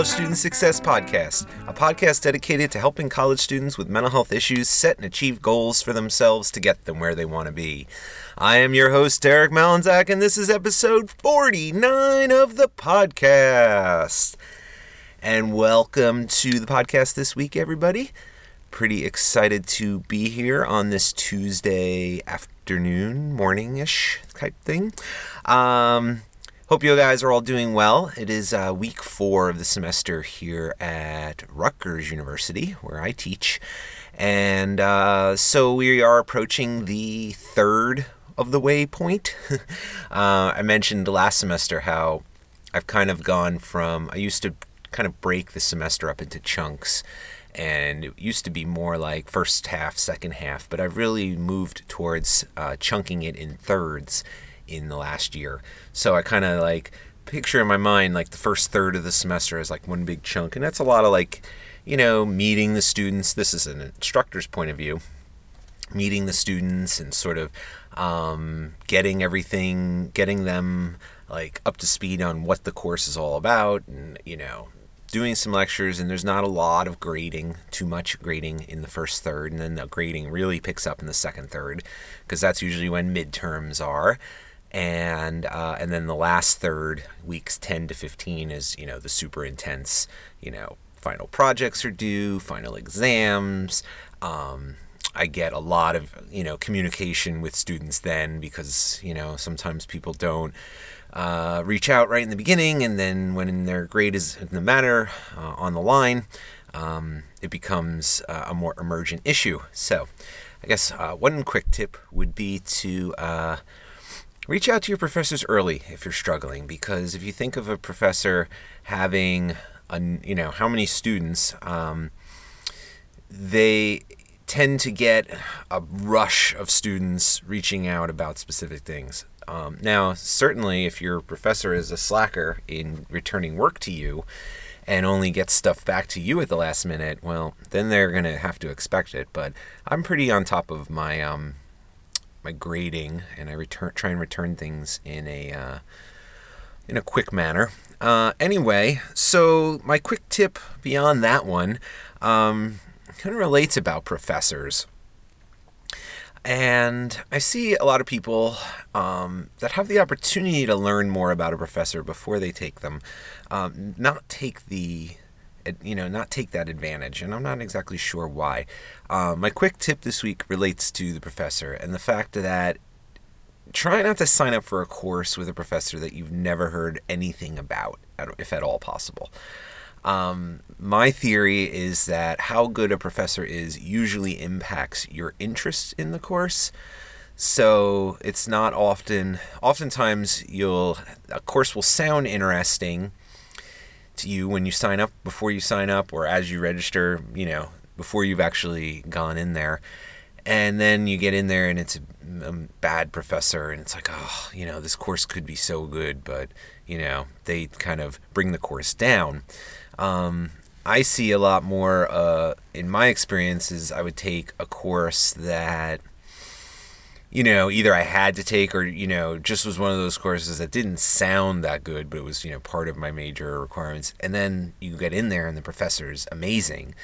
College Student Success Podcast, a podcast dedicated to helping college students with mental health issues set and achieve goals for themselves to get them where they want to be. I am your host, Derek Malinzak, and this is episode 49 of the podcast. And welcome to the podcast this week, everybody. Pretty excited to be here on this Tuesday afternoon, morning-ish type thing. Um, hope you guys are all doing well. It is uh, week four of the semester here at Rutgers University, where I teach. And uh, so we are approaching the third of the waypoint. uh, I mentioned last semester how I've kind of gone from, I used to kind of break the semester up into chunks and it used to be more like first half, second half, but I've really moved towards uh, chunking it in thirds in the last year. So I kind of like picture in my mind like the first third of the semester as like one big chunk, and that's a lot of like, you know, meeting the students. This is an instructor's point of view, meeting the students and sort of um, getting everything, getting them like up to speed on what the course is all about, and you know, doing some lectures, and there's not a lot of grading, too much grading in the first third, and then the grading really picks up in the second third, because that's usually when midterms are. And uh, and then the last third, weeks 10 to 15, is you know the super intense. You know, final projects are due, final exams. Um, I get a lot of you know communication with students then because you know sometimes people don't uh, reach out right in the beginning, and then when their grade is in the matter uh, on the line, um, it becomes uh, a more emergent issue. So, I guess uh, one quick tip would be to uh, reach out to your professors early if you're struggling, because if you think of a professor having, a, you know, how many students, um, they tend to get a rush of students reaching out about specific things. Um, now, certainly, if your professor is a slacker in returning work to you and only gets stuff back to you at the last minute, well, then they're going to have to expect it. But I'm pretty on top of my um, my grading, and I return try and return things in a uh, in a quick manner. Uh, anyway, so my quick tip beyond that one. Um, kind of relates about professors. And I see a lot of people um, that have the opportunity to learn more about a professor before they take them, um, not take the, you know, not take that advantage. And I'm not exactly sure why. Um, my quick tip this week relates to the professor and the fact that try not to sign up for a course with a professor that you've never heard anything about, if at all possible. Um, my theory is that how good a professor is usually impacts your interest in the course. So it's not often, oftentimes, you'll, a course will sound interesting you when you sign up, before you sign up, or as you register, you know, before you've actually gone in there. And then you get in there and it's a, a bad professor, and it's like, oh, you know, this course could be so good, but, you know, they kind of bring the course down. Um, I see a lot more uh, in my experiences. I would take a course that, you know, either I had to take or, you know, just was one of those courses that didn't sound that good, but it was, you know, part of my major requirements. And then you get in there and the professor's amazing.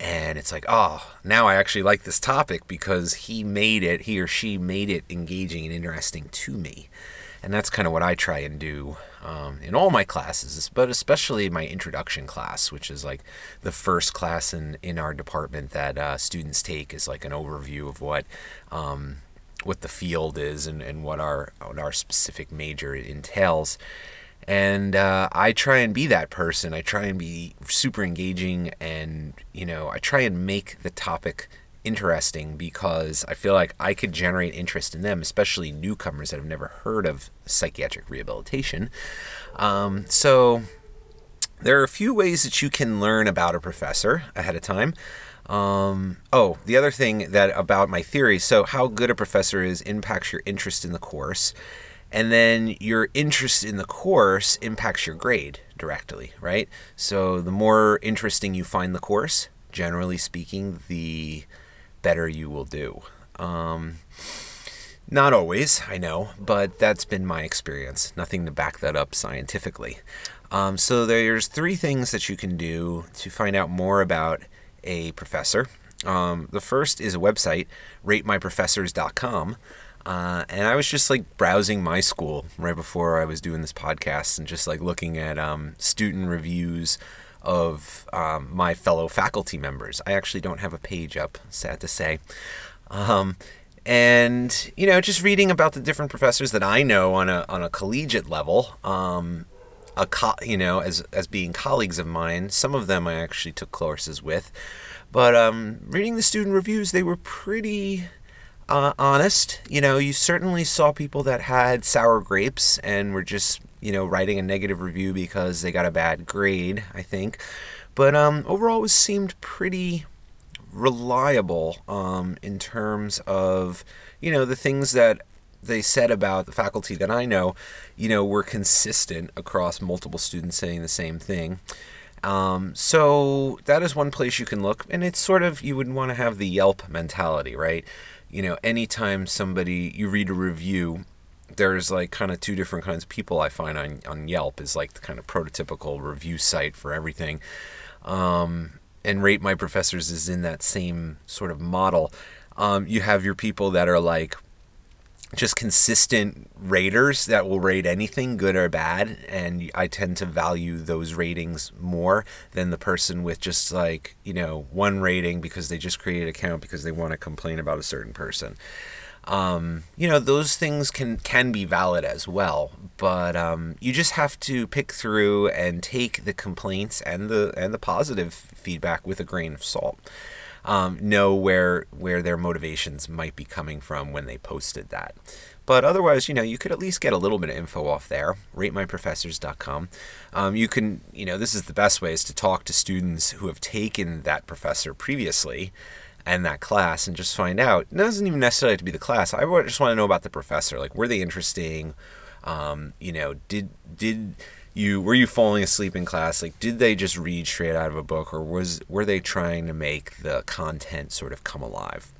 And it's like, oh, now I actually like this topic because he made it, he or she made it engaging and interesting to me. And that's kind of what I try and do um, in all my classes, but especially my introduction class, which is like the first class in, in our department that uh, students take is like an overview of what um, what the field is and, and what our what our specific major entails. And uh, I try and be that person. I try and be super engaging, and you know, I try and make the topic interesting because I feel like I could generate interest in them, especially newcomers that have never heard of psychiatric rehabilitation. Um, so there are a few ways that you can learn about a professor ahead of time. Um, oh, the other thing that about my theory so, how good a professor is impacts your interest in the course. And then your interest in the course impacts your grade directly, right? So, the more interesting you find the course, generally speaking, the better you will do. Um, not always, I know, but that's been my experience. Nothing to back that up scientifically. Um, so there's three things that you can do to find out more about a professor. Um, the first is a website, ratemyprofessors.com. Uh, and I was just like browsing my school right before I was doing this podcast and just like looking at um, student reviews of um, my fellow faculty members. I actually don't have a page up, sad to say. Um, and you know, just reading about the different professors that I know on a on a collegiate level, um, a co- you know, as as being colleagues of mine. Some of them I actually took courses with, but um, reading the student reviews, they were pretty uh, honest. You know, you certainly saw people that had sour grapes and were just you know writing a negative review because they got a bad grade. I think, but um, overall, it seemed pretty reliable um, in terms of you know the things that they said about the faculty that I know, you know, were consistent across multiple students saying the same thing. Um, so that is one place you can look, and it's sort of you would want to have the Yelp mentality, right? You know, anytime somebody you read a review, there's like kind of two different kinds of people I find on on Yelp is like the kind of prototypical review site for everything. Um, and rate my professors is in that same sort of model. Um, you have your people that are like just consistent raters that will rate anything good or bad and i tend to value those ratings more than the person with just like you know one rating because they just create an account because they want to complain about a certain person. Um, you know those things can can be valid as well but um, you just have to pick through and take the complaints and the and the positive feedback with a grain of salt um, know where where their motivations might be coming from when they posted that but otherwise, you know, you could at least get a little bit of info off there. RateMyProfessors.com. Um, you can, you know, this is the best way is to talk to students who have taken that professor previously and that class and just find out. It doesn't even necessarily have to be the class. I just want to know about the professor. Like, were they interesting? Um, you know, did did you were you falling asleep in class? Like, did they just read straight out of a book, or was were they trying to make the content sort of come alive?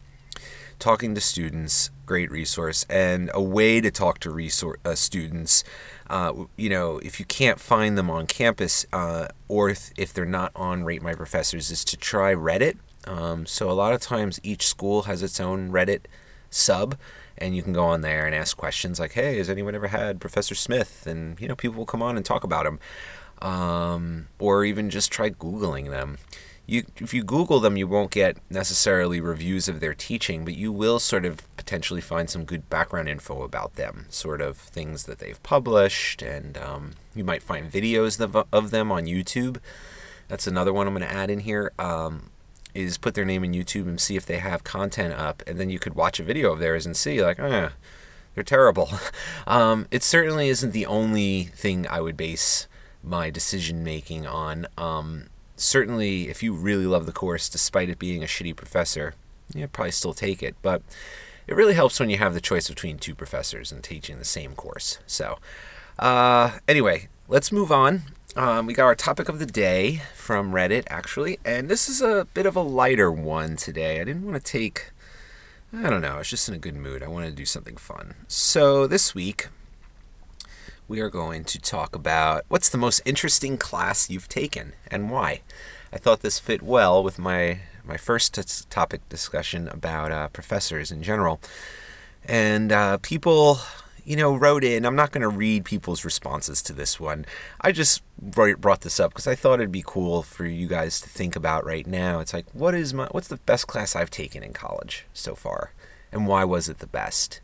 Talking to students, great resource, and a way to talk to resource uh, students. Uh, you know, if you can't find them on campus, uh, or if, if they're not on Rate My Professors, is to try Reddit um, so a lot of times each school has its own Reddit sub, and you can go on there and ask questions like, "Hey, has anyone ever had Professor Smith?" And you know, people will come on and talk about him, um, or even just try googling them. You, if you Google them, you won't get necessarily reviews of their teaching, but you will sort of potentially find some good background info about them, sort of things that they've published, and um, you might find videos of, of them on YouTube. That's another one I'm going to add in here. Um, is put their name in YouTube and see if they have content up, and then you could watch a video of theirs and see like, ah, they're terrible. Um, it certainly isn't the only thing I would base my decision making on. Um, certainly, if you really love the course, despite it being a shitty professor, you probably still take it. But it really helps when you have the choice between two professors and teaching the same course. So, uh, anyway, let's move on. Um, we got our topic of the day from Reddit, actually, and this is a bit of a lighter one today. I didn't want to take, I don't know, I was just in a good mood. I wanted to do something fun. So this week, we are going to talk about what's the most interesting class you've taken and why. I thought this fit well with my my first t- topic discussion about uh, professors in general, and uh, people you know, wrote in. I'm not going to read people's responses to this one. I just brought this up because I thought it'd be cool for you guys to think about right now. It's like, what is my, what's the best class I've taken in college so far, and why was it the best?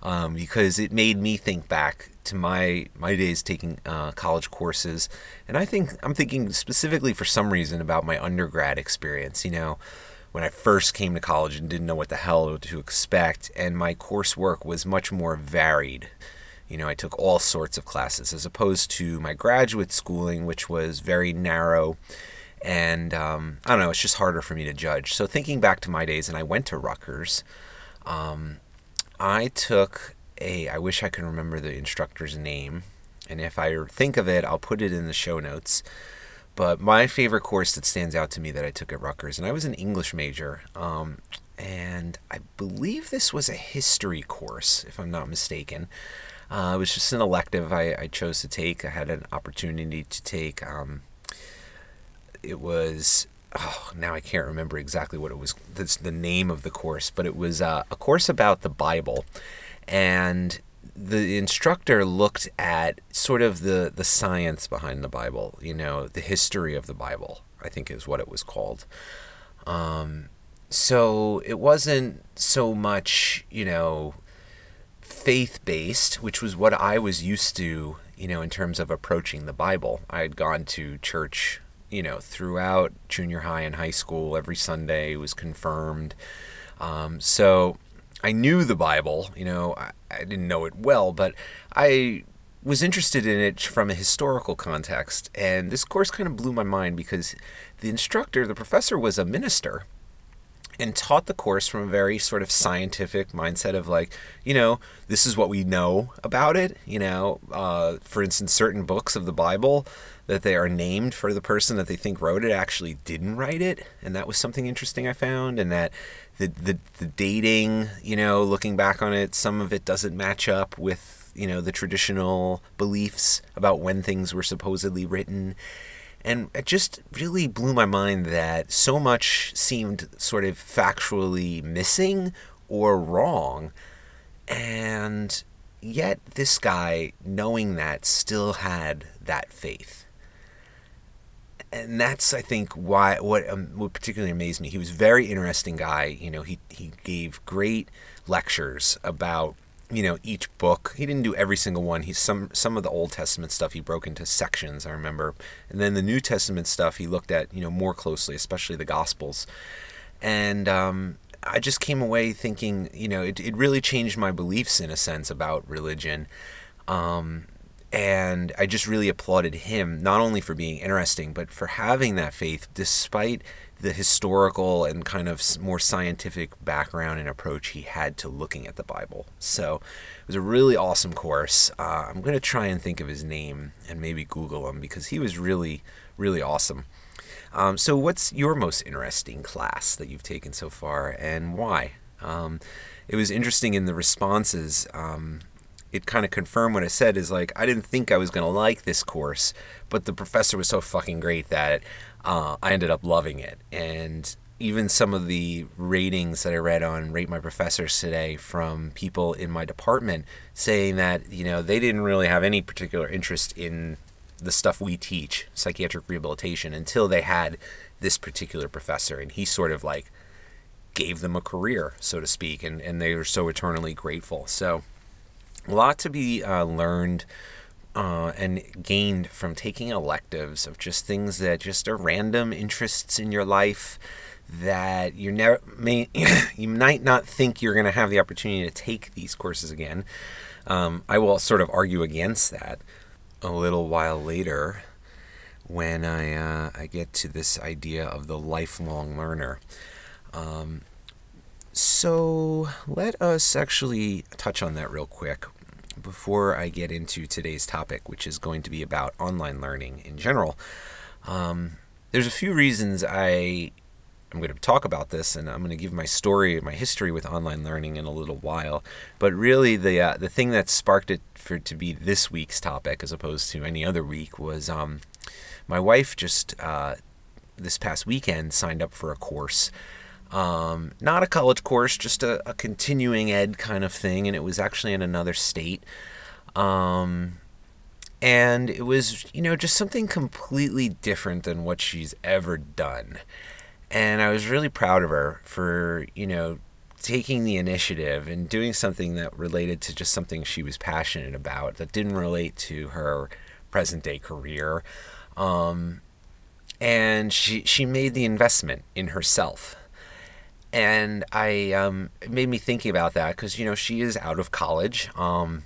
Um, because it made me think back to my my days taking uh, college courses, and I think I'm thinking specifically for some reason about my undergrad experience. You know, when I first came to college and didn't know what the hell to expect, and my coursework was much more varied. You know, I took all sorts of classes as opposed to my graduate schooling, which was very narrow. And um, I don't know, it's just harder for me to judge. So, thinking back to my days, and I went to Rutgers, um, I took a, I wish I could remember the instructor's name. And if I think of it, I'll put it in the show notes. But my favorite course that stands out to me that I took at Rutgers, and I was an English major, um, and I believe this was a history course, if I'm not mistaken. Uh, it was just an elective I, I, chose to take. I had an opportunity to take. Um, it was oh, now I can't remember exactly what it was. That's the name of the course, but it was uh, a course about the Bible, and the instructor looked at sort of the the science behind the Bible. You know, the history of the Bible. I think is what it was called. Um, so it wasn't so much, you know, faith based, which was what I was used to, you know, in terms of approaching the Bible. I had gone to church you know, throughout junior high and high school, every Sunday was confirmed. Um, so I knew the Bible, you know, I, didn't know it well, but I was interested in it from a historical context. And this course kind of blew my mind because the instructor, the professor, was a minister and taught the course from a very sort of scientific mindset of like, you know, this is what we know about it. You know, uh, for instance, certain books of the Bible that they are named for the person that they think wrote it actually didn't write it, and that was something interesting I found, and that the the, the dating, you know, looking back on it, some of it doesn't match up with you know the traditional beliefs about when things were supposedly written. And it just really blew my mind that so much seemed sort of factually missing or wrong. And yet, this guy, knowing that, still had that faith and that's I think why what um, what particularly amazed me. He was a very interesting guy. You know, he he gave great lectures about you know each book. He didn't do every single one. He some some of the Old Testament stuff he broke into sections. I remember, and then the New Testament stuff he looked at you know more closely, especially the Gospels, and. Um, I just came away thinking, you know, it, it really changed my beliefs in a sense about religion. Um, and I just really applauded him, not only for being interesting, but for having that faith despite the historical and kind of more scientific background and approach he had to looking at the Bible. So it was a really awesome course. Uh, I'm going to try and think of his name and maybe Google him because he was really, really awesome. Um, so, what's your most interesting class that you've taken so far and why? Um, it was interesting in the responses. Um, it kind of confirmed what I said is like I didn't think I was gonna like this course, but the professor was so fucking great that uh, I ended up loving it. And even some of the ratings that I read on Rate My Professors today from people in my department saying that you know they didn't really have any particular interest in the stuff we teach, psychiatric rehabilitation, until they had this particular professor, and he sort of like gave them a career, so to speak, and, and they were so eternally grateful. So a lot to be uh, learned uh, and gained from taking electives of just things that just are random interests in your life that you never may you might not think you're going to have the opportunity to take these courses again. Um, I will sort of argue against that a little while later when I uh, I get to this idea of the lifelong learner. Um, so let us actually touch on that real quick before I get into today's topic, which is going to be about online learning in general. Um, there's a few reasons I I'm going to talk about this, and I'm going to give my story, my history with online learning in a little while. But really, the uh, the thing that sparked it for to be this week's topic, as opposed to any other week, was um, my wife just uh, this past weekend signed up for a course um, not a college course, just a, a, continuing ed kind of thing, and it was actually in another state. Um, and it was, you know, just something completely different than what she's ever done. And I was really proud of her for, you know, taking the initiative and doing something that related to just something she was passionate about that didn't relate to her present day career. Um, and she she made the investment in herself and I um, it made me thinking about that because you know she is out of college, um,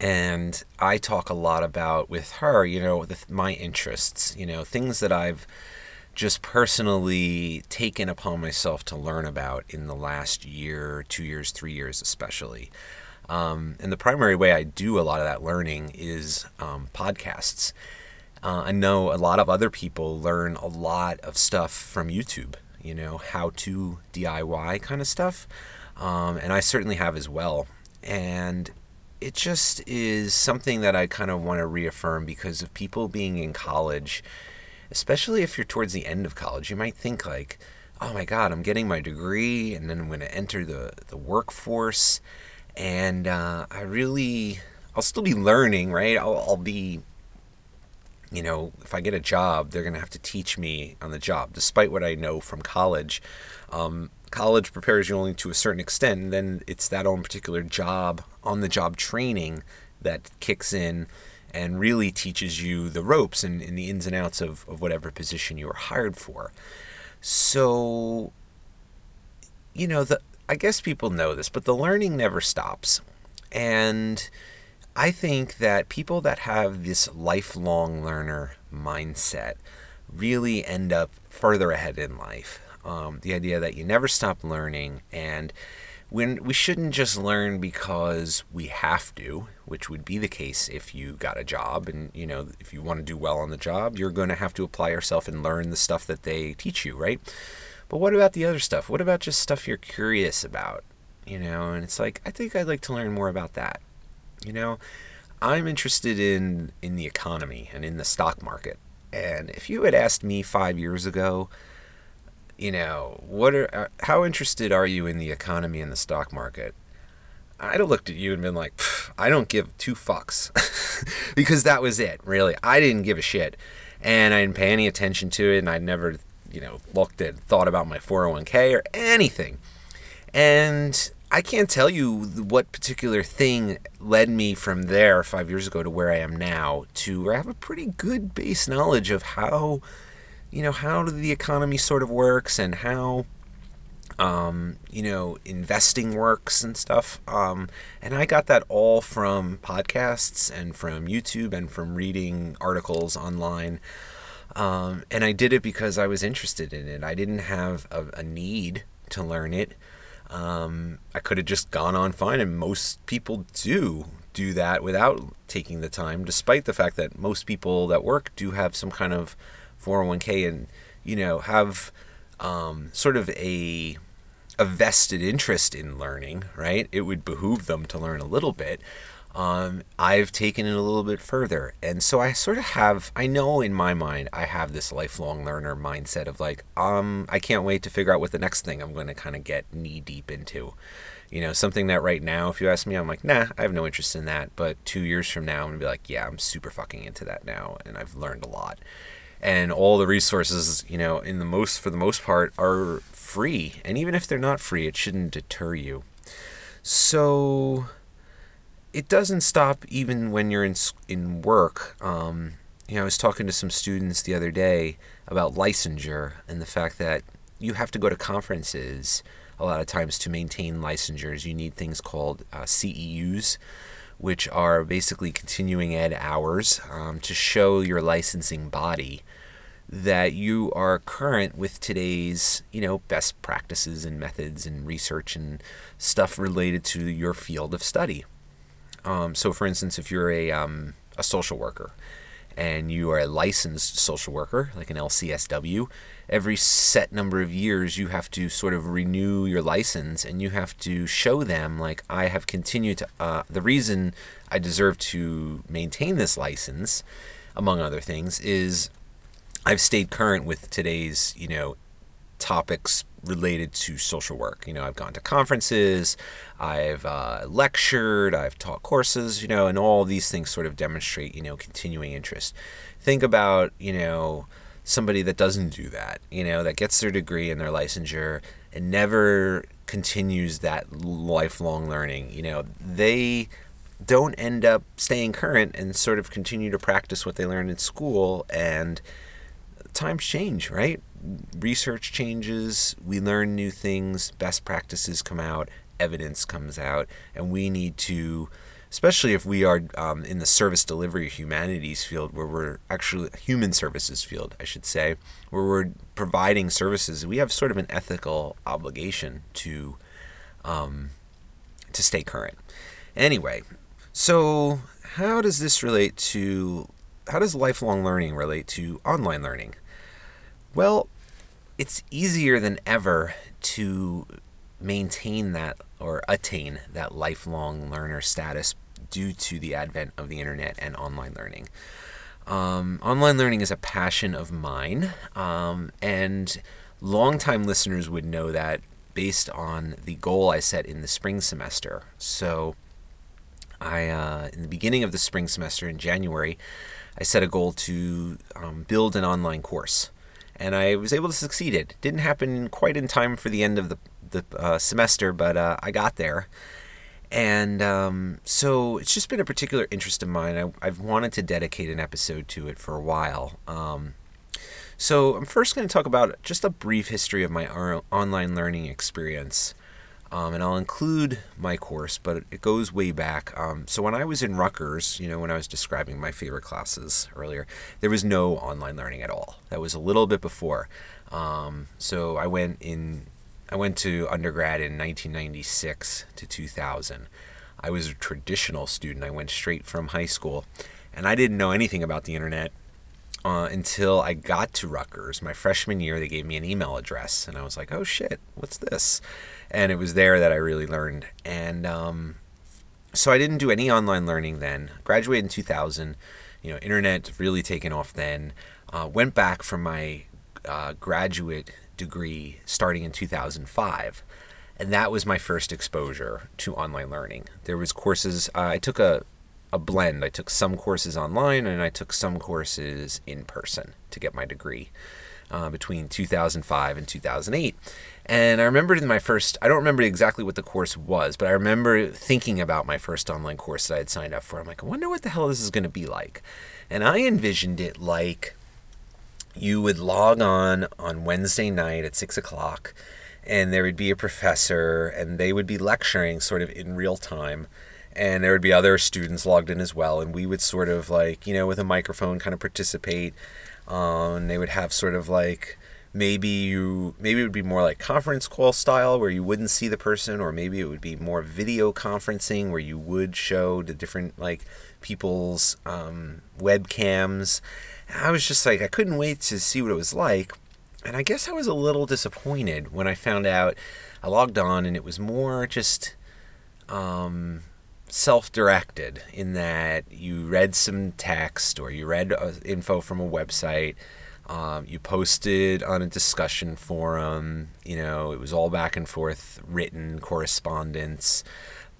and I talk a lot about with her, you know, the, my interests, you know, things that I've just personally taken upon myself to learn about in the last year, two years, three years, especially. Um, and the primary way I do a lot of that learning is um, podcasts. Uh, I know a lot of other people learn a lot of stuff from YouTube you know, how to DIY kind of stuff. Um, and I certainly have as well. And it just is something that I kind of want to reaffirm because of people being in college, especially if you're towards the end of college, you might think like, oh my God, I'm getting my degree and then I'm going to enter the, the workforce. And uh, I really, I'll still be learning, right? I'll, I'll be, you know, if I get a job, they're going to have to teach me on the job, despite what I know from college. Um, college prepares you only to a certain extent, and then it's that own particular job, on the job training that kicks in and really teaches you the ropes and, and the ins and outs of, of whatever position you were hired for. So, you know, the I guess people know this, but the learning never stops. And I think that people that have this lifelong learner mindset really end up further ahead in life. Um, the idea that you never stop learning and when we shouldn't just learn because we have to, which would be the case if you got a job and you know if you want to do well on the job, you're going to have to apply yourself and learn the stuff that they teach you, right? But what about the other stuff? What about just stuff you're curious about? You know, and it's like I think I'd like to learn more about that. You know, I'm interested in in the economy and in the stock market. And if you had asked me 5 years ago, you know, what are uh, how interested are you in the economy and the stock market? I'd have looked at you and been like, I don't give two fucks. because that was it, really. I didn't give a shit. And I didn't pay any attention to it, and I never, you know, looked at, thought about my 401k or anything. And I can't tell you what particular thing led me from there five years ago to where I am now to I have a pretty good base knowledge of how you know, how the economy sort of works and how, um, you know, investing works and stuff. Um, and I got that all from podcasts and from YouTube and from reading articles online. Um, and I did it because I was interested in it. I didn't have a, a need to learn it. Um, I could have just gone on fine, and most people do do that without taking the time, despite the fact that most people that work do have some kind of 401k and you know have um, sort of a a vested interest in learning, right? It would behoove them to learn a little bit. Um, I've taken it a little bit further. And so I sort of have, I know in my mind, I have this lifelong learner mindset of like, um, I can't wait to figure out what the next thing I'm going to kind of get knee deep into. You know, something that right now, if you ask me, I'm like, nah, I have no interest in that. But two years from now, I'm going to be like, yeah, I'm super fucking into that now. And I've learned a lot and all the resources, you know, in the most for the most part are free. And even if they're not free, it shouldn't deter you. So it doesn't stop even when you're in in work. Um, you know, I was talking to some students the other day about licensure and the fact that you have to go to conferences a lot of times to maintain licensures. You need things called uh, CEUs, which are basically continuing ed hours um, to show your licensing body that you are current with today's you know best practices and methods and research and stuff related to your field of study um, so for instance if you're a, um, a social worker and you are a licensed social worker like an lcsw every set number of years you have to sort of renew your license and you have to show them like i have continued to uh, the reason i deserve to maintain this license among other things is I've stayed current with today's, you know, topics related to social work. You know, I've gone to conferences, I've uh, lectured, I've taught courses, you know, and all these things sort of demonstrate, you know, continuing interest. Think about, you know, somebody that doesn't do that, you know, that gets their degree and their licensure and never continues that lifelong learning. You know, they don't end up staying current and sort of continue to practice what they learned in school and times change, right? Research changes, we learn new things, best practices come out, evidence comes out, and we need to, especially if we are um, in the service delivery humanities field, where we're actually human services field, I should say, where we're providing services, we have sort of an ethical obligation to um, to stay current. Anyway, so how does this relate to how does lifelong learning relate to online learning? Well, it's easier than ever to maintain that or attain that lifelong learner status due to the advent of the internet and online learning. Um, online learning is a passion of mine, um, and longtime listeners would know that based on the goal I set in the spring semester. So, I uh, in the beginning of the spring semester in January, I set a goal to um, build an online course, and I was able to succeed. It didn't happen quite in time for the end of the the uh, semester, but uh, I got there. And um, so it's just been a particular interest of mine. I, have wanted to dedicate an episode to it for a while. Um, so I'm first going to talk about just a brief history of my online learning experience. Um, and I'll include my course, but it goes way back. Um, so when I was in Rutgers, you know, when I was describing my favorite classes earlier, there was no online learning at all. That was a little bit before. Um, so I went in, I went to undergrad in 1996 to 2000. I was a traditional student. I went straight from high school, and I didn't know anything about the internet uh, until I got to Rutgers. My freshman year, they gave me an email address, and I was like, "Oh shit, what's this?" And it was there that I really learned. And um, so I didn't do any online learning then. Graduated in 2000. You know, internet really taken off then. Uh, went back for my uh, graduate degree starting in 2005 and that was my first exposure to online learning there was courses uh, i took a a blend. I took some courses online and I took some courses in person to get my degree uh, between 2005 and 2008. And I remember in my first, I don't remember exactly what the course was, but I remember thinking about my first online course that I had signed up for. I'm like, I wonder what the hell this is going to be like. And I envisioned it like you would log on on Wednesday night at six o'clock, and there would be a professor, and they would be lecturing sort of in real time and there would be other students logged in as well and we would sort of like you know with a microphone kind of participate um, and they would have sort of like maybe you maybe it would be more like conference call style where you wouldn't see the person or maybe it would be more video conferencing where you would show the different like people's um, webcams. I was just like i couldn't wait to see what it was like and i guess i was a little disappointed when i found out i logged on and it was more just um, self-directed in that you read some text or you read uh, info from a website um, you posted on a discussion forum you know it was all back and forth written correspondence.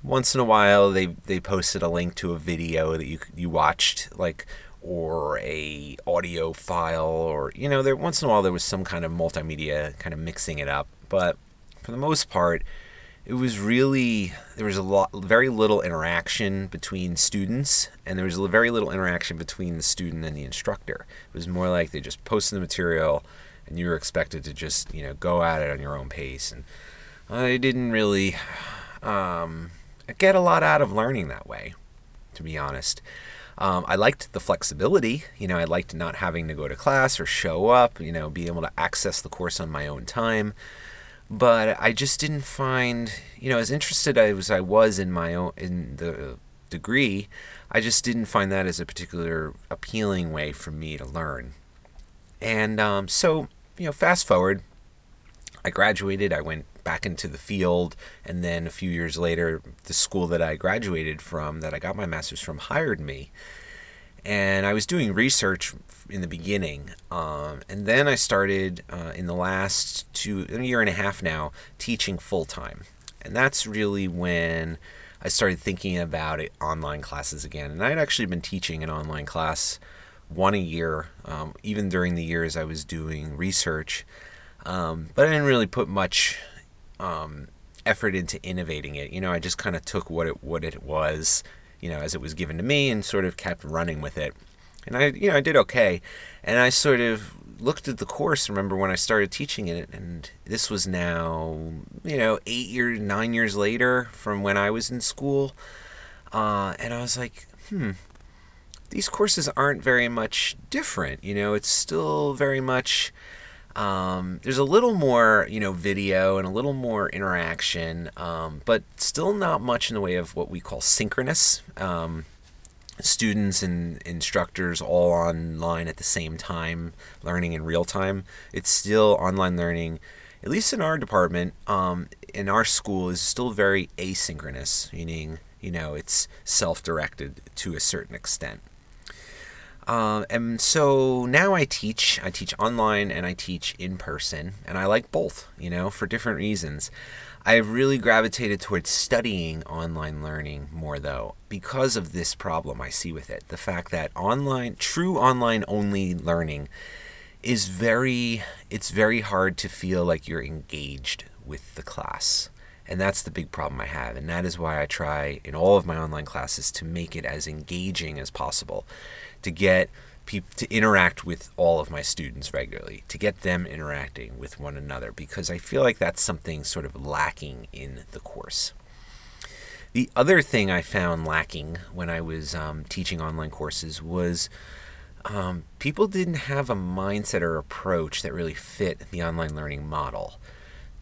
Once in a while they they posted a link to a video that you you watched like or a audio file or you know there once in a while there was some kind of multimedia kind of mixing it up. But for the most part it was really there was a lot very little interaction between students and there was very little interaction between the student and the instructor it was more like they just posted the material and you were expected to just you know go at it on your own pace and i didn't really um, get a lot out of learning that way to be honest um, I liked the flexibility. You know, I liked not having to go to class or show up. You know, be able to access the course on my own time but I just didn't find, you know, as interested as I was in my own in the degree, I just didn't find that as a particular appealing way for me to learn. And um, so, you know, fast forward, I graduated. I went back into the field, and then a few years later, the school that I graduated from, that I got my master's from, hired me and I was doing research in the beginning, um, and then I started uh, in the last two a year and a half now teaching full time, and that's really when I started thinking about it, online classes again. And I had actually been teaching an online class one a year, um, even during the years I was doing research, um, but I didn't really put much um, effort into innovating it. You know, I just kind of took what it what it was you know, as it was given to me and sort of kept running with it. And I, you know, I did okay. And I sort of looked at the course, remember when I started teaching it, and this was now, you know, eight years, nine years later from when I was in school. Uh, and I was like, hmm, these courses aren't very much different. You know, it's still very much um, there's a little more, you know, video and a little more interaction, um, but still not much in the way of what we call synchronous. Um, students and instructors all online at the same time, learning in real time. It's still online learning, at least in our department, um, in our school, is still very asynchronous, meaning You know, it's self directed to a certain extent. Um, and so now I teach. I teach online and I teach in person, and I like both, you know, for different reasons. I've really gravitated towards studying online learning more, though, because of this problem I see with it. The fact that online, true online only learning is very, it's very hard to feel like you're engaged with the class. And that's the big problem I have. And that is why I try in all of my online classes to make it as engaging as possible, to get people to interact with all of my students regularly, to get them interacting with one another, because I feel like that's something sort of lacking in the course. The other thing I found lacking when I was um, teaching online courses was um, people didn't have a mindset or approach that really fit the online learning model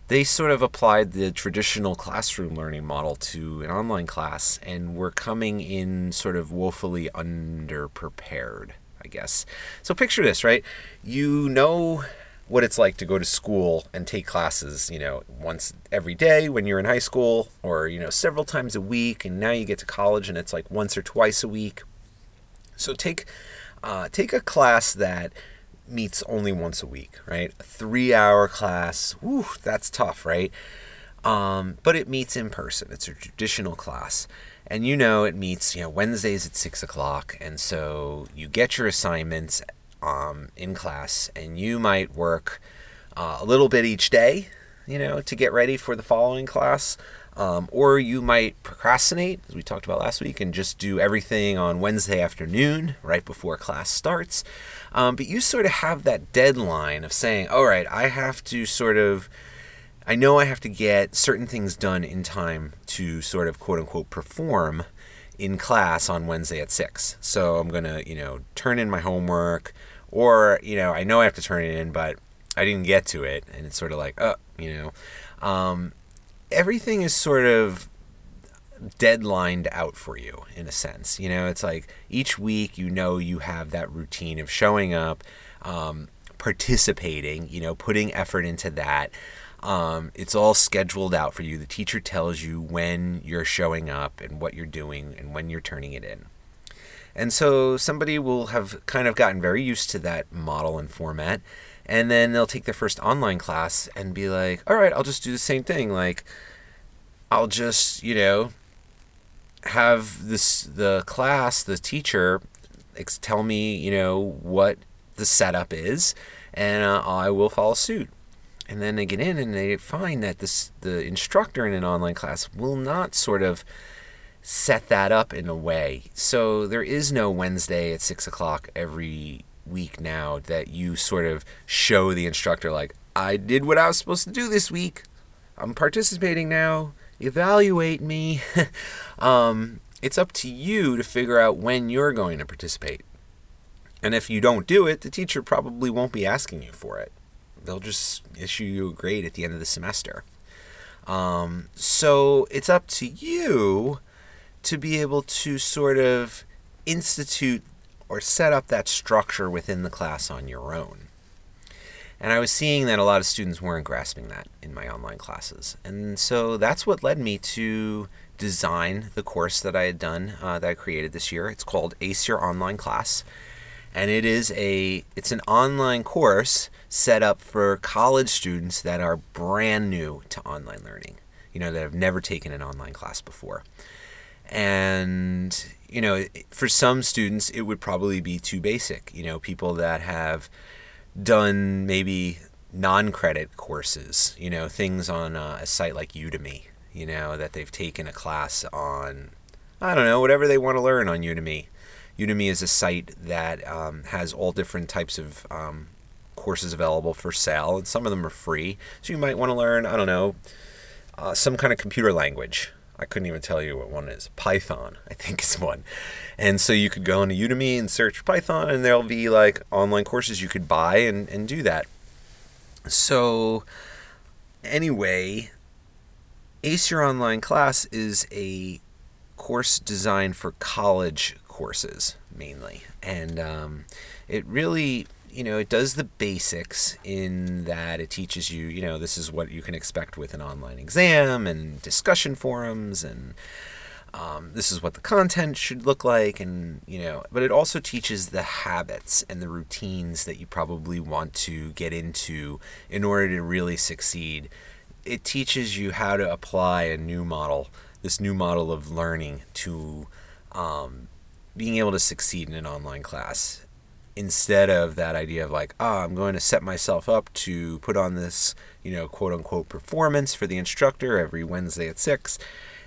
they sort of applied the traditional classroom learning model to an online class and were coming in sort of woefully underprepared, I guess. So picture this, right? You know what it's like to go to school and take classes, you know, once every day when you're in high school or, you know, several times a week and now you get to college and it's like once or twice a week. So take uh, take a class that meets only once a week, right? A three hour class, whew, that's tough, right? Um, but it meets in person. It's a traditional class. And you know it meets, you know, Wednesdays at six o'clock. And so you get your assignments um, in class and you might work uh, a little bit each day, you know, to get ready for the following class. Um, or you might procrastinate, as we talked about last week, and just do everything on Wednesday afternoon, right before class starts. Um, but you sort of have that deadline of saying, all right, I have to sort of, I know I have to get certain things done in time to sort of quote unquote perform in class on Wednesday at 6. So I'm going to, you know, turn in my homework, or, you know, I know I have to turn it in, but I didn't get to it. And it's sort of like, oh, you know. Um, everything is sort of deadlined out for you in a sense. You know, it's like each week you know you have that routine of showing up, um, participating, you know, putting effort into that. Um, it's all scheduled out for you. The teacher tells you when you're showing up and what you're doing and when you're turning it in. And so somebody will have kind of gotten very used to that model and format and then they'll take their first online class and be like, all right, I'll just do the same thing. Like, I'll just, you know, have this the class, the teacher, tell me, you know, what the setup is, and uh, I will follow suit. And then they get in and they find that this the instructor in an online class will not sort of set that up in a way. So there is no Wednesday at six o'clock every week now that you sort of show the instructor like I did what I was supposed to do this week. I'm participating now. Evaluate me. um, it's up to you to figure out when you're going to participate. And if you don't do it, the teacher probably won't be asking you for it. They'll just issue you a grade at the end of the semester. Um, so it's up to you to be able to sort of institute or set up that structure within the class on your own. And I was seeing that a lot of students weren't grasping that in my online classes. And so that's what led me to design the course that I had done, uh, that I created this year. It's called Ace Your Online Class. And it is a it's an online course set up for college students that are brand new to online learning. You know, that have never taken an online class before. And you know, for some students, it would probably be too basic. You know, people that have done maybe non credit courses, you know, things on a, a site like Udemy, you know, that they've taken a class on, I don't know, whatever they want to learn on Udemy. Udemy is a site that um, has all different types of um, courses available for sale, and some of them are free. So you might want to learn, I don't know, uh, some kind of computer language I couldn't even tell you what one is. Python, I think is one. And so you could go into Udemy and search Python, and there'll be like online courses you could buy and, and do that. So, anyway, Ace Your Online Class is a course designed for college courses mainly. And um, it really you know, it does the basics in that it teaches you, you know, this is what you can expect with an online exam and discussion forums and um, this is what the content should look like and you know but it also teaches the habits and the routines that you probably want to get into in order to really succeed. It teaches you how to apply a new model this new model of learning to um, being able to succeed in an online class instead of that idea of like oh i'm going to set myself up to put on this you know quote unquote performance for the instructor every wednesday at six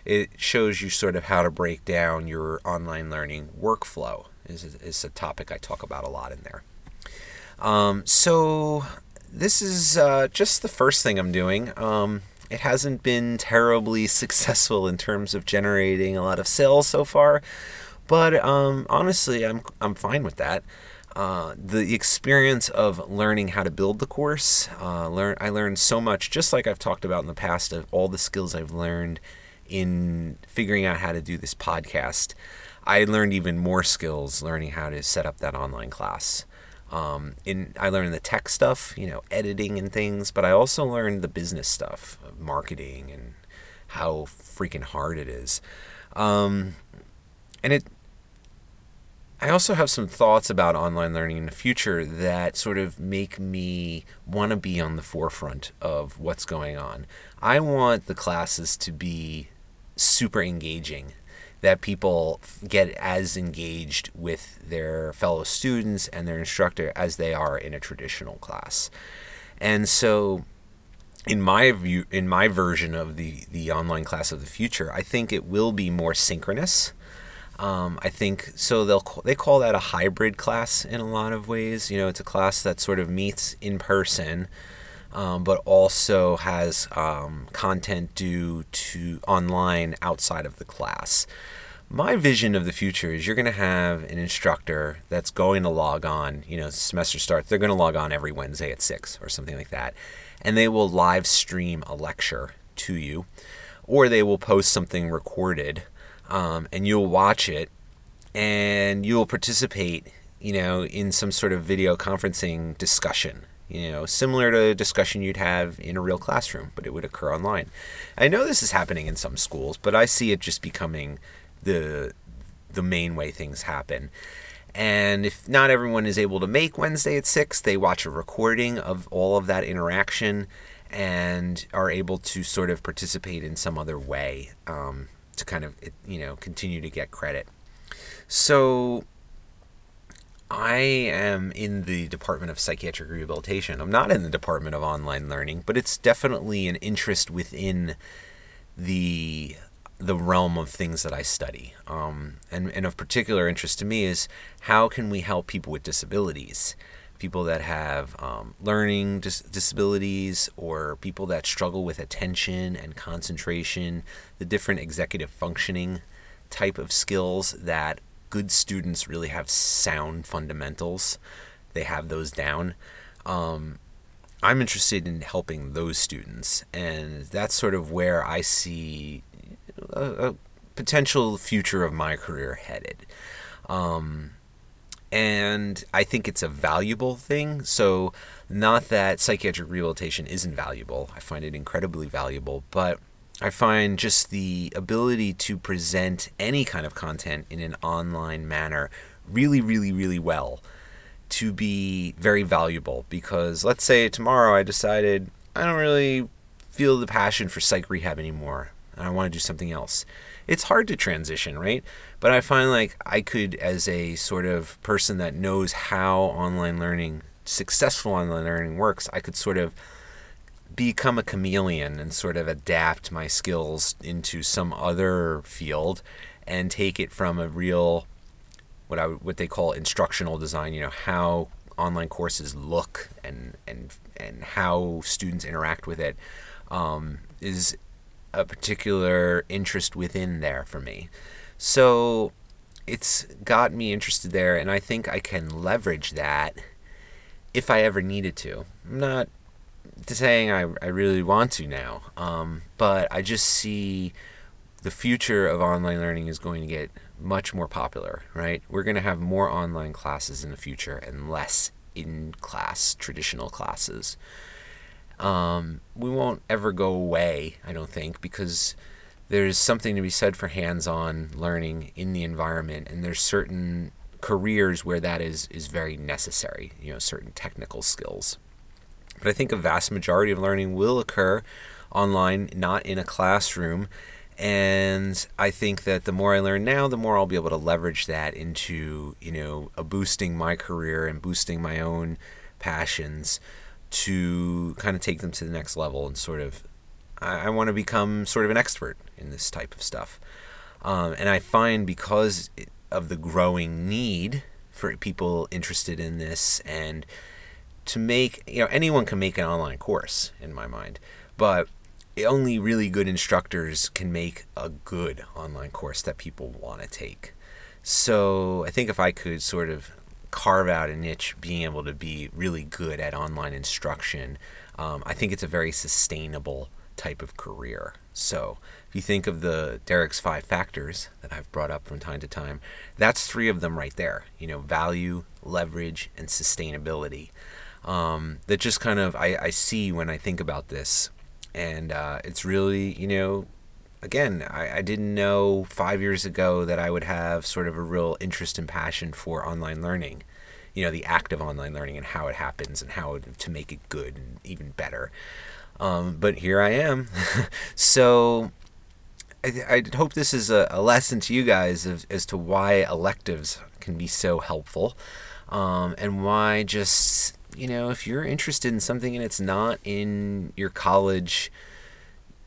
it shows you sort of how to break down your online learning workflow is, is a topic i talk about a lot in there. Um, so this is uh, just the first thing i'm doing. Um, it hasn't been terribly successful in terms of generating a lot of sales so far but um, honestly i'm, I'm fine with that uh, the experience of learning how to build the course uh, learn i learned so much just like i've talked about in the past of all the skills i've learned in figuring out how to do this podcast, I learned even more skills learning how to set up that online class. Um, in I learned the tech stuff, you know, editing and things, but I also learned the business stuff, marketing and how freaking hard it is. Um, and it I also have some thoughts about online learning in the future that sort of make me want to be on the forefront of what's going on. I want the classes to be super engaging that people get as engaged with their fellow students and their instructor as they are in a traditional class. And so in my view in my version of the the online class of the future, I think it will be more synchronous. Um, I think so. They'll they call that a hybrid class in a lot of ways. You know, it's a class that sort of meets in person, um, but also has um, content due to online outside of the class. My vision of the future is you're going to have an instructor that's going to log on, you know, semester starts, they're going to log on every Wednesday at 6 or something like that, and they will live stream a lecture to you, or they will post something recorded, um, and you'll watch it, and you'll participate, you know, in some sort of video conferencing discussion you know, similar to a discussion you'd have in a real classroom, but it would occur online. I know this is happening in some schools, but I see it just becoming the the main way things happen. And if not everyone is able to make Wednesday at 6, they watch a recording of all of that interaction and are able to sort of participate in some other way um, to kind of, you know, continue to get credit. So I am in the Department of Psychiatric Rehabilitation. I'm not in the Department of Online Learning, but it's definitely an interest within the the realm of things that I study. Um, and, and of particular interest to me is how can we help people with disabilities? People that have um, learning dis- disabilities or people that struggle with attention and concentration, the different executive functioning type of skills that good students really have sound fundamentals. They have those down. Um, I'm interested in helping those students, and that's sort of where I see a, a potential future of my career headed. Um, and I think it's a valuable thing. So, not that psychiatric rehabilitation isn't valuable, I find it incredibly valuable, but I find just the ability to present any kind of content in an online manner really, really, really well to be very valuable because let's say tomorrow I decided I don't really feel the passion for psych rehab anymore and I want to do something else. It's hard to transition, right? But I find like I could, as a sort of person that knows how online learning, successful online learning works, I could sort of become a chameleon and sort of adapt my skills into some other field and take it from a real what I what they call instructional design, you know, how online courses look and and and how students interact with it um, is a particular interest within there for me. So it's got me interested there, and I think I can leverage that if I ever needed to. I'm not saying I, I really want to now. Um, but I just see the future of online learning is going to get much more popular, right? We're going to have more online classes in the future and less in class traditional classes. Um, we won't ever go away, I don't think, because there's something to be said for hands-on learning in the environment, and there's certain careers where that is is very necessary. You know, certain technical skills. But I think a vast majority of learning will occur online, not in a classroom. And I think that the more I learn now, the more I'll be able to leverage that into, you know, a boosting my career and boosting my own passions to kind of take them to the next level and sort of I, I want to become sort of an expert in this type of stuff. Um, and I find because of the growing need for people interested in this and to make you know anyone can make an online course in my mind but only really good instructors can make a good online course that people want to take so i think if i could sort of carve out a niche being able to be really good at online instruction um, i think it's a very sustainable type of career so if you think of the derek's five factors that i've brought up from time to time that's three of them right there you know value leverage and sustainability um, that just kind of I, I see when I think about this. And uh, it's really, you know, again, I, I didn't know five years ago that I would have sort of a real interest and passion for online learning. You know, the act of online learning and how it happens and how to make it good and even better. Um, but here I am. so I, I, hope this is a, a lesson to you guys as to why electives can be so helpful um, and why just you know, if you're interested in something and it's not in your college,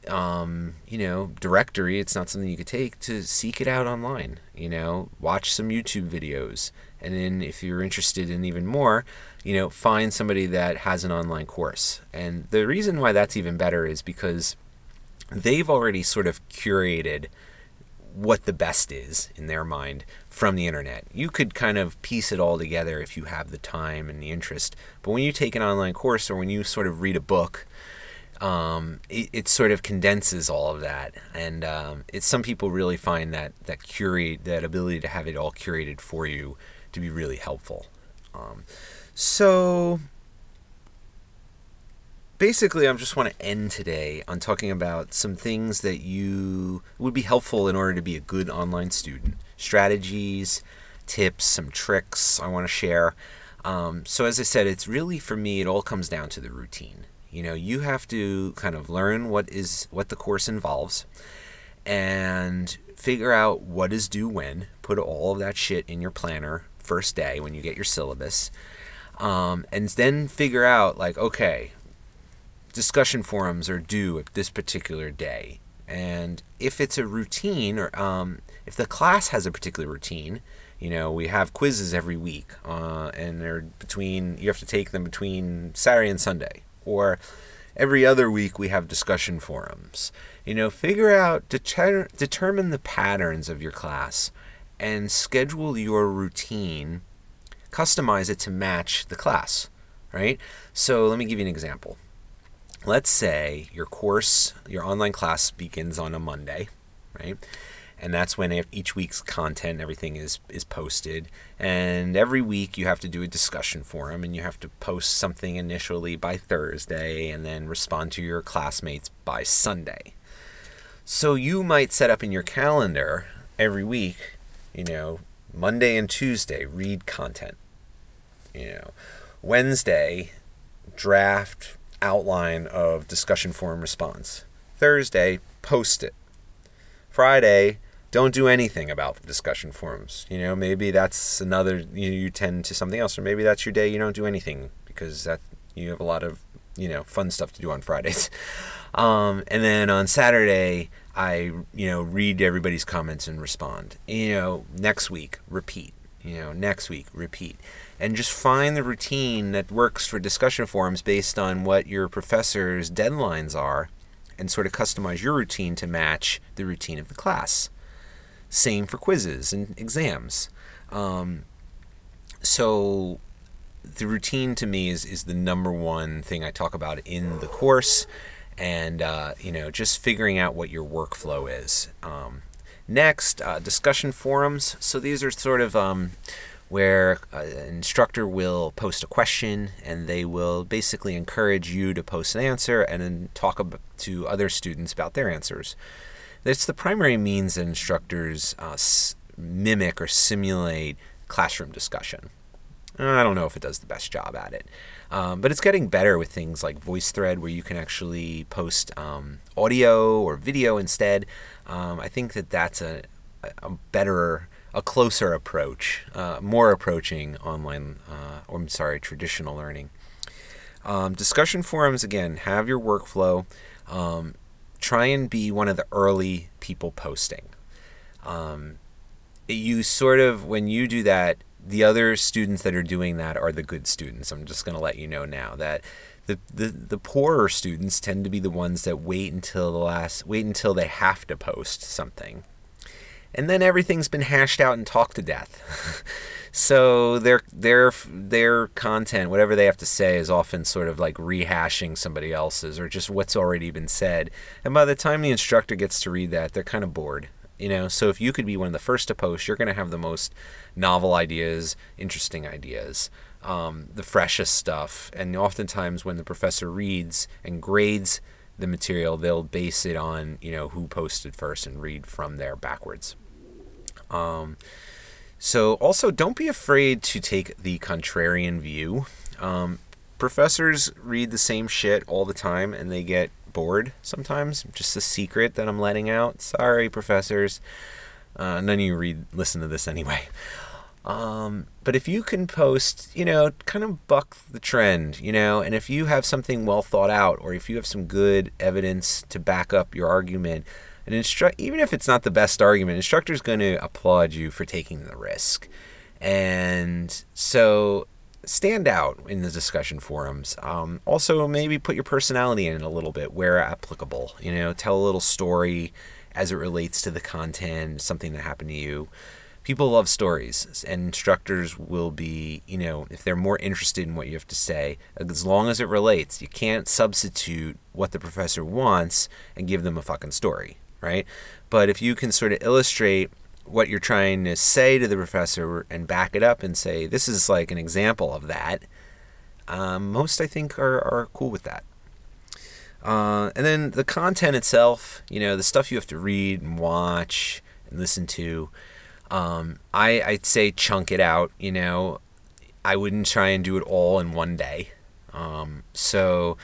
um, you know, directory, it's not something you could take to seek it out online. You know, watch some YouTube videos, and then if you're interested in even more, you know, find somebody that has an online course. And the reason why that's even better is because they've already sort of curated what the best is in their mind from the internet. You could kind of piece it all together if you have the time and the interest. But when you take an online course or when you sort of read a book, um, it, it, sort of condenses all of that, and um, it's some people really find that that curate that ability to have it all curated for you to be really helpful. Um, so basically, I just want to end today on talking about some things that you would be helpful in order to be a good online student. Strategies, tips, some tricks I want to share. Um, so, as I said, it's really for me, it all comes down to the routine. You know, you have to kind of learn what is what the course involves and figure out what is due when. Put all of that shit in your planner first day when you get your syllabus. Um, and then figure out like okay discussion forums are due at this particular day. And if it's a routine, or um, if the class has a particular routine, you know, we have quizzes every week, uh, and they're between, you have to take them between Saturday and Sunday. Or every other week we have discussion forums. You know, figure out, deter- determine the patterns of your class and schedule your routine, customize it to match the class, right? So let me give you an example let's say your course, your online class begins on a Monday, right? And that's when each week's content, everything is is posted. And every week you have to do a discussion forum, and you have to post something initially by Thursday, and then respond to your classmates by Sunday. So you might set up in your calendar every week, you know, Monday and Tuesday read content. You know, Wednesday draft outline of discussion forum response. Thursday, post it. Friday, don't do anything about discussion forums. You know, maybe that's another you, you tend to something else, or maybe that's your day you don't do anything because that you have a lot of you know fun stuff to do on Fridays. Um, and then on Saturday, I you know read everybody's comments and respond. You know, next week repeat. You know, next week repeat and just find the routine that works for discussion forums based on what your professor's deadlines are and sort of customize your routine to match the routine of the class. Same for quizzes and exams. Um, so the routine to me is, is the number one thing I talk about in the course and uh, you know just figuring out what your workflow is. Um, next, uh, discussion forums. So these are sort of um, where an instructor will post a question and they will basically encourage you to post an answer and then talk to other students about their answers. It's the primary means that instructors uh, mimic or simulate classroom discussion. I don't know if it does the best job at it. Um, but it's getting better with things like VoiceThread, where you can actually post um, audio or video instead. Um, I think that that's a, a better, a closer approach, uh, more approaching online, uh, or I'm sorry, traditional learning. Um, discussion forums, again, have your workflow. Try and be one of the early people posting. Um, you sort of, when you do that, the other students that are doing that are the good students. I'm just going to let you know now that the, the the poorer students tend to be the ones that wait until the last wait until they have to post something. And then everything's been hashed out and talked to death. so their their their content, whatever they have to say is often sort of like rehashing somebody else's or just what's already been said. And by the time the instructor gets to read that, they're kind of bored you know? So if you could be one of the first to post you're going to have the most novel ideas interesting ideas um, the freshest stuff. And oftentimes when the professor reads and grades the material they'll base it on you know who posted first and read from there backwards. Um, so also don't be afraid to take the contrarian view um, professors read the same shit all the time and they get bored sometimes. Just a secret that I'm letting out. Sorry, professors. Uh, none of you read listen to this anyway. Um, but if you can post, you know, kind of buck the trend, you know, and if you have something well thought out, or if you have some good evidence to back up your argument, an instru- even if it's not the best argument, instructor's going to applaud you for taking the risk. And so stand out in the discussion forums. Um, also, maybe put your personality in a little bit where applicable. You know, tell a little story as it relates to the content, something that happened to you. People love stories, and instructors will be, you know, if they're more interested in what you have to say, as long as it relates. You can't substitute what the professor wants and give them a fucking story, right? But if you can sort of illustrate what you're trying to say to the professor and back it up and say, this is like an example of that, um, most I think are, are cool with that. Uh, and then the content itself, you know, the stuff you have to read and watch and listen to, um, I, I'd say chunk it out, you know. I wouldn't try and do it all in one day. Um, so,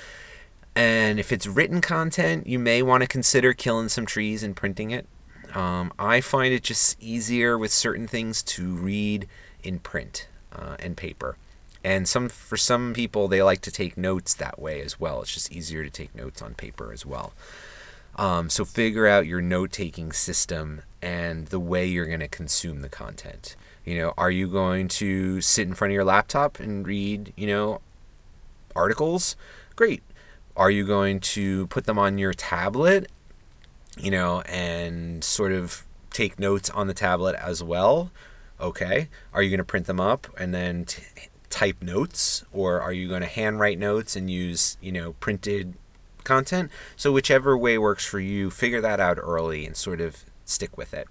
and if it's written content, you may want to consider killing some trees and printing it. Um, I find it just easier with certain things to read in print uh, and paper. And some for some people they like to take notes that way as well. It's just easier to take notes on paper as well. Um, so figure out your note taking system and the way you're going to consume the content. You know, are you going to sit in front of your laptop and read, you know, articles? Great. Are you going to put them on your tablet you know, and sort of take notes on the tablet as well. Okay. Are you going to print them up and then t- type notes or are you going to handwrite notes and use, you know, printed content? So whichever way works for you, figure that out early and sort of stick with it.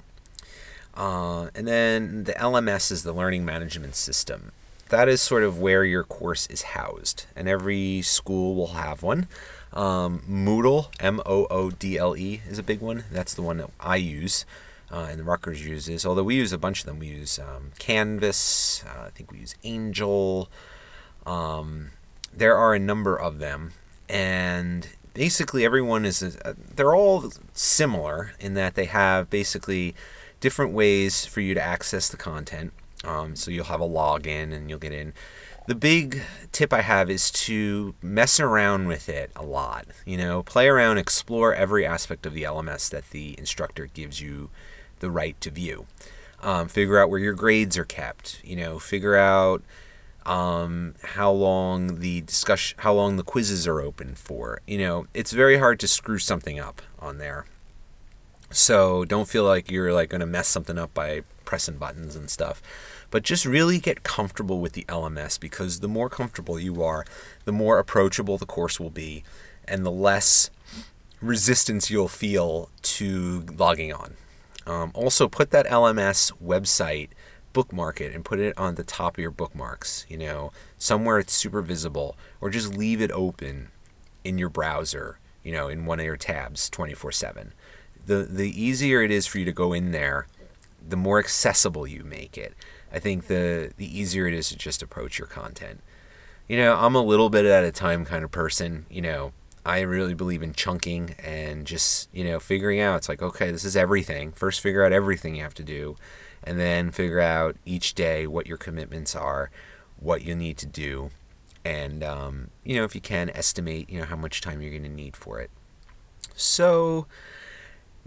Uh, and then the LMS is the learning management system. That is sort of where your course is housed, and every school will have one. Um, Moodle, M O O D L E, is a big one. That's the one that I use. Uh, and Rutgers uses, although we use a bunch of them. We use um, Canvas, uh, I think we use Angel. Um, there are a number of them, and basically everyone is, uh, they're all similar in that they have basically different ways for you to access the content. Um, so you'll have a login and you'll get in the big tip I have is to mess around with it a lot. You know, play around, explore every aspect of the LMS that the instructor gives you the right to view. Um, figure out where your grades are kept. You know, figure out um, how long the discussion, how long the quizzes are open for. You know, it's very hard to screw something up on there. So don't feel like you're like going to mess something up by pressing buttons and stuff. But just really get comfortable with the LMS because the more comfortable you are, the more approachable the course will be and the less resistance you'll feel to logging on. Um, also, put that LMS website, bookmark it, and put it on the top of your bookmarks, you know, somewhere it's super visible, or just leave it open in your browser, you know, in one of your tabs 24 7 the the easier it is for you to go in there, the more accessible you make it. I think the the easier it is to just approach your content. You know, I'm a little bit at a time kind of person. You know, I really believe in chunking and just you know figuring out. It's like okay, this is everything. First, figure out everything you have to do, and then figure out each day what your commitments are, what you need to do, and um, you know if you can estimate you know how much time you're going to need for it. So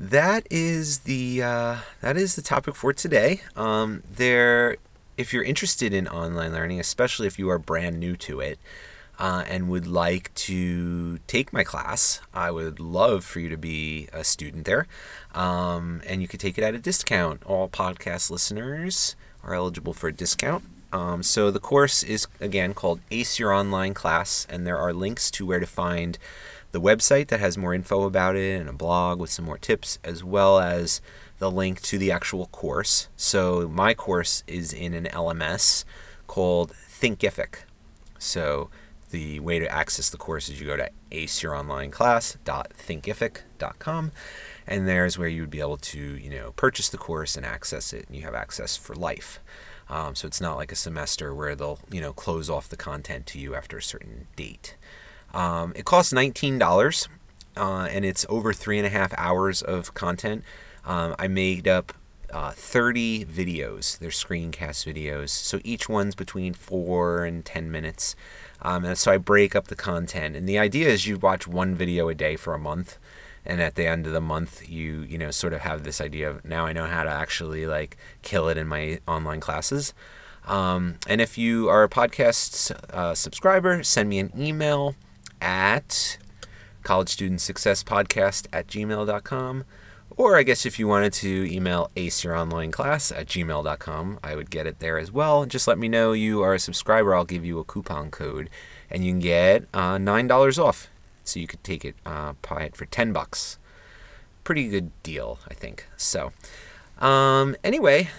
that is the uh, that is the topic for today. Um, there, if you're interested in online learning, especially if you are brand new to it. Uh, and would like to take my class, I would love for you to be a student there. Um, and you could take it at a discount. All podcast listeners are eligible for a discount. Um, so the course is again called Ace Your Online Class, and there are links to where to find the website that has more info about it and a blog with some more tips, as well as the link to the actual course. So my course is in an LMS called Thinkific. So the way to access the course is you go to aceyouronlineclass.thinkific.com and there's where you would be able to, you know, purchase the course and access it and you have access for life. Um, so it's not like a semester where they'll, you know, close off the content to you after a certain date. Um, it costs $19 uh, and it's over three and a half hours of content. Um, I made up uh, 30 videos. They're screencast videos. So each one's between four and 10 minutes. Um, and so I break up the content. And the idea is you watch one video a day for a month. And at the end of the month, you you know sort of have this idea of now I know how to actually like kill it in my online classes. Um, and if you are a podcast uh, subscriber, send me an email at college student success podcast at gmail.com. Or I guess if you wanted to email ace your online class at gmail.com, I would get it there as well. Just let me know you are a subscriber. I'll give you a coupon code and you can get uh, $9 off. So you could take it, uh, buy it for 10 bucks. Pretty good deal, I think. So, um, anyway,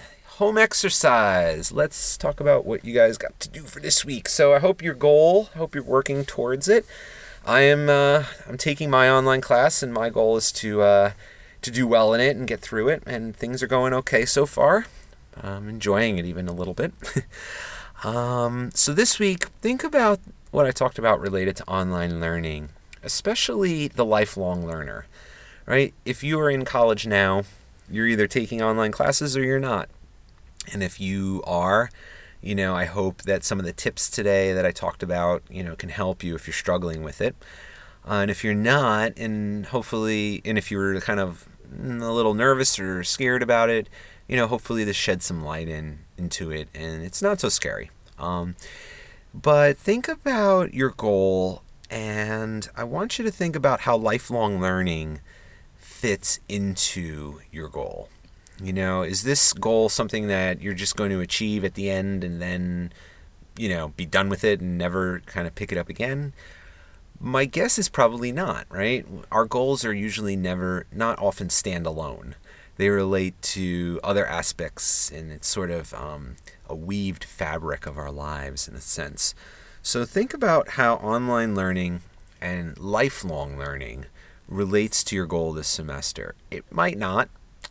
home exercise. Let's talk about what you guys got to do for this week. So I hope your goal, I hope you're working towards it. I am uh, I'm taking my online class, and my goal is to uh, to do well in it and get through it. And things are going okay so far. I'm enjoying it even a little bit. um, so this week, think about what I talked about related to online learning, especially the lifelong learner. Right? If you are in college now, you're either taking online classes or you're not. And if you are, you know, I hope that some of the tips today that I talked about, you know, can help you if you're struggling with it. Uh, and if you're not, and hopefully, and if you're kind of a little nervous or scared about it, you know, hopefully this sheds some light in into it, and it's not so scary. Um, but think about your goal, and I want you to think about how lifelong learning fits into your goal. You know, is this goal something that you're just going to achieve at the end and then, you know, be done with it and never kind of pick it up again? My guess is probably not, right? Our goals are usually never, not often stand alone. They relate to other aspects, and it's sort of um, a weaved fabric of our lives in a sense. So think about how online learning and lifelong learning relates to your goal this semester. It might not,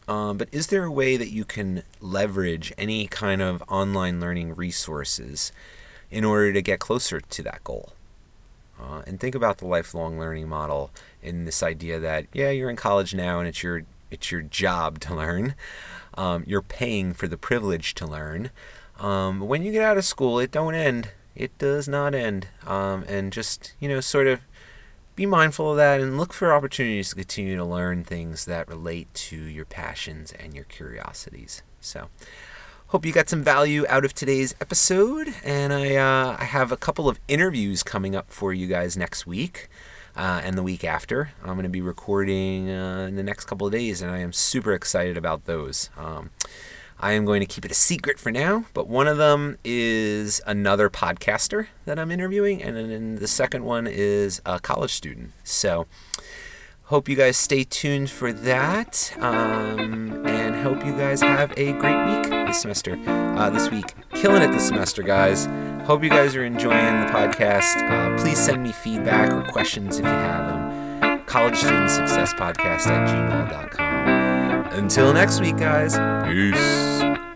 um, but is there a way that you can leverage any kind of online learning resources in order to get closer to that goal? Uh, and think about the lifelong learning model in this idea that yeah, you're in college now and it's your it's your job to learn. Um, you're paying for the privilege to learn. Um, when you get out of school, it don't end. It does not end. Um, and just you know, sort of be mindful of that and look for opportunities to continue to learn things that relate to your passions and your curiosities. So, hope you got some value out of today's episode. And I, uh, I have a couple of interviews coming up for you guys next week. Uh, and the week after. I'm going to be recording uh, in the next couple of days, and I am super excited about those. Um, I am going to keep it a secret for now, but one of them is another podcaster that I'm interviewing, and then the second one is a college student. So, hope you guys stay tuned for that, um, and hope you guys have a great week this semester, uh, this week. Killing it this semester, guys. Hope you guys are enjoying the podcast. Uh, please send me feedback or questions if you have them. College Student Success Podcast at gmail.com. Until next week, guys. Peace.